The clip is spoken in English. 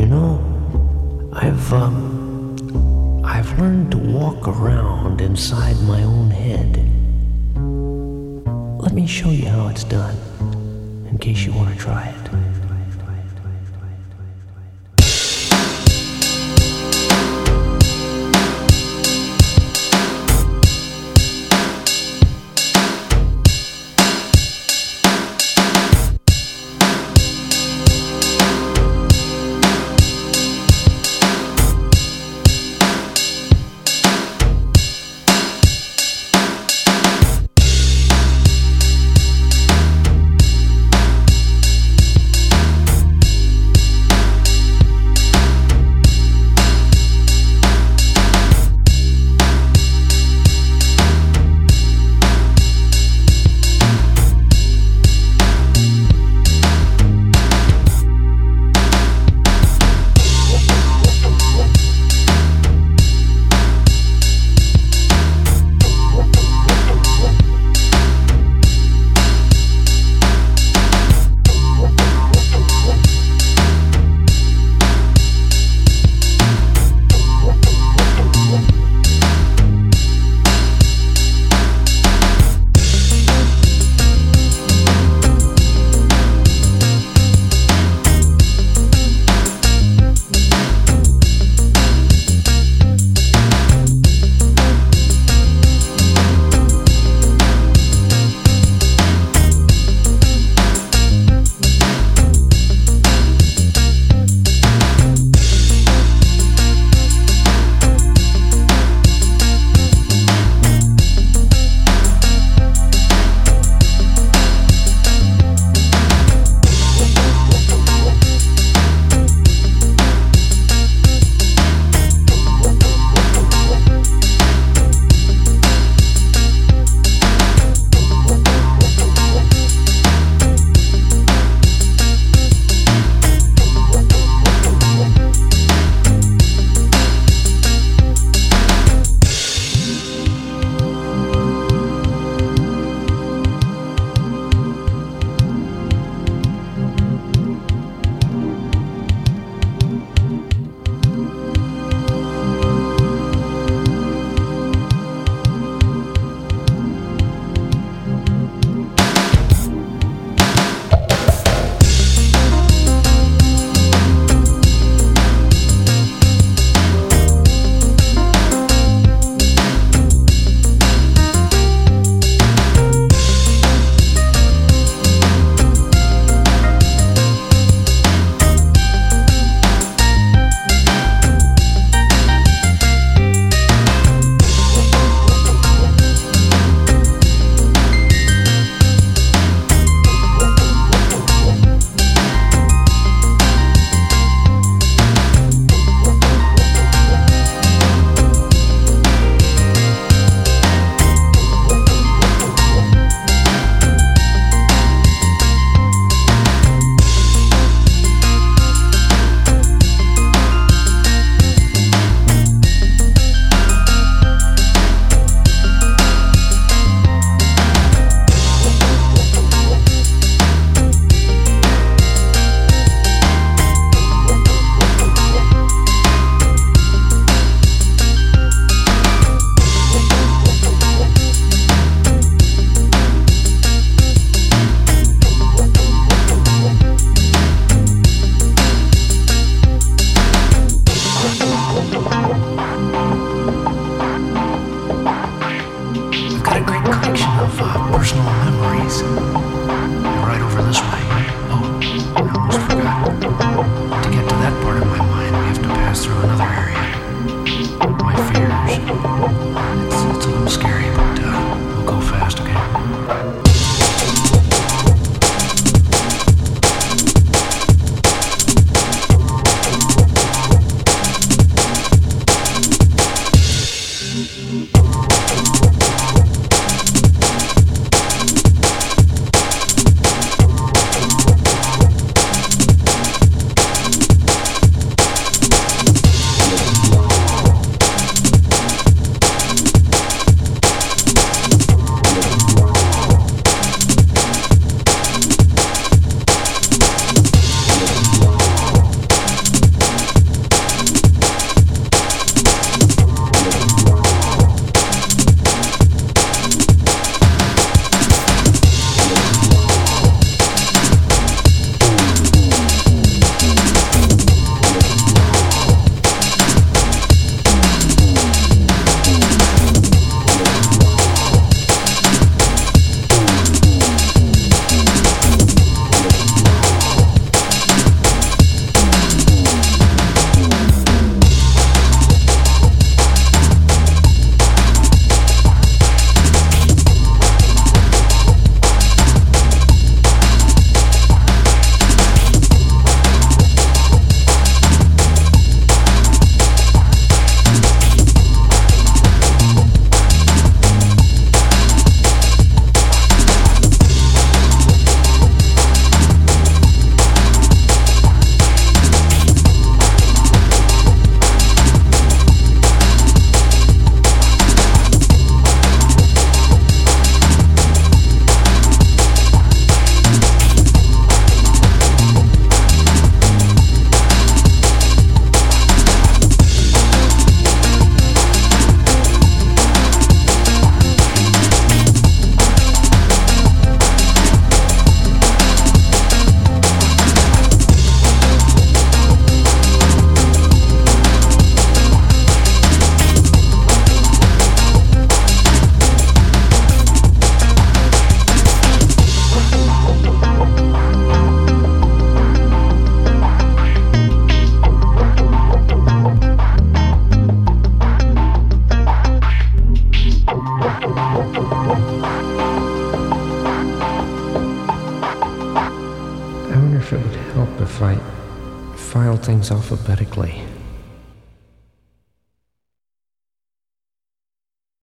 You know, I've, um, I've learned to walk around inside my own head. Let me show you how it's done, in case you want to try it. if I file things alphabetically.